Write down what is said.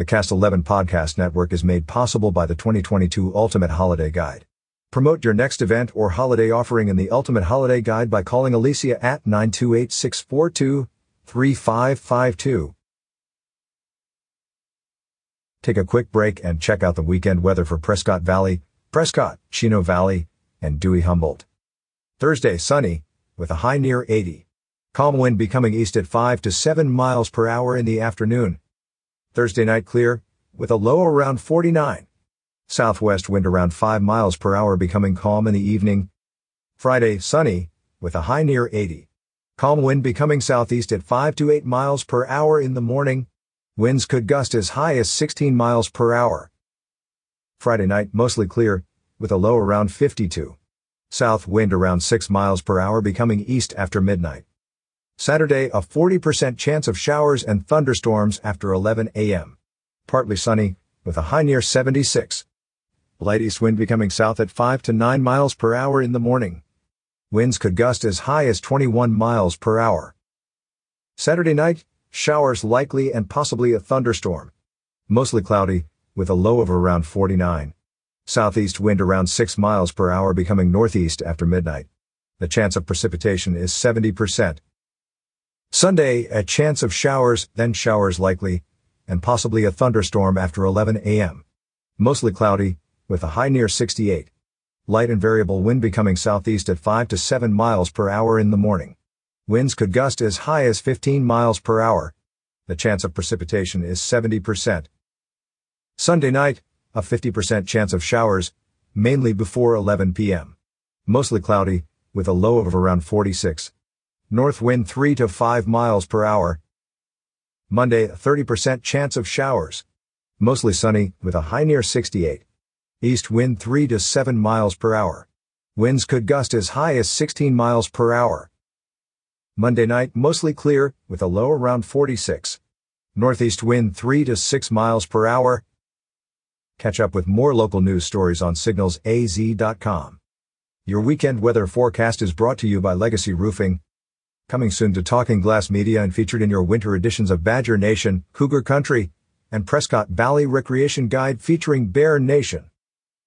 The Cast 11 Podcast Network is made possible by the 2022 Ultimate Holiday Guide. Promote your next event or holiday offering in the Ultimate Holiday Guide by calling Alicia at 928 642 3552. Take a quick break and check out the weekend weather for Prescott Valley, Prescott, Chino Valley, and Dewey Humboldt. Thursday, sunny, with a high near 80. Calm wind becoming east at 5 to 7 miles per hour in the afternoon. Thursday night clear, with a low around 49. Southwest wind around 5 miles per hour becoming calm in the evening. Friday, sunny, with a high near 80. Calm wind becoming southeast at 5 to 8 miles per hour in the morning. Winds could gust as high as 16 miles per hour. Friday night mostly clear, with a low around 52. South wind around 6 miles per hour becoming east after midnight. Saturday, a 40% chance of showers and thunderstorms after 11 a.m. Partly sunny, with a high near 76. Light east wind becoming south at 5 to 9 miles per hour in the morning. Winds could gust as high as 21 miles per hour. Saturday night, showers likely and possibly a thunderstorm. Mostly cloudy, with a low of around 49. Southeast wind around 6 miles per hour becoming northeast after midnight. The chance of precipitation is 70%. Sunday, a chance of showers, then showers likely, and possibly a thunderstorm after 11 a.m. Mostly cloudy, with a high near 68. Light and variable wind becoming southeast at 5 to 7 miles per hour in the morning. Winds could gust as high as 15 miles per hour. The chance of precipitation is 70%. Sunday night, a 50% chance of showers, mainly before 11 p.m. Mostly cloudy, with a low of around 46. North wind 3 to 5 miles per hour. Monday, 30% chance of showers. Mostly sunny, with a high near 68. East wind 3 to 7 miles per hour. Winds could gust as high as 16 miles per hour. Monday night, mostly clear, with a low around 46. Northeast wind 3 to 6 miles per hour. Catch up with more local news stories on signalsaz.com. Your weekend weather forecast is brought to you by Legacy Roofing. Coming soon to Talking Glass Media and featured in your winter editions of Badger Nation, Cougar Country, and Prescott Valley Recreation Guide featuring Bear Nation.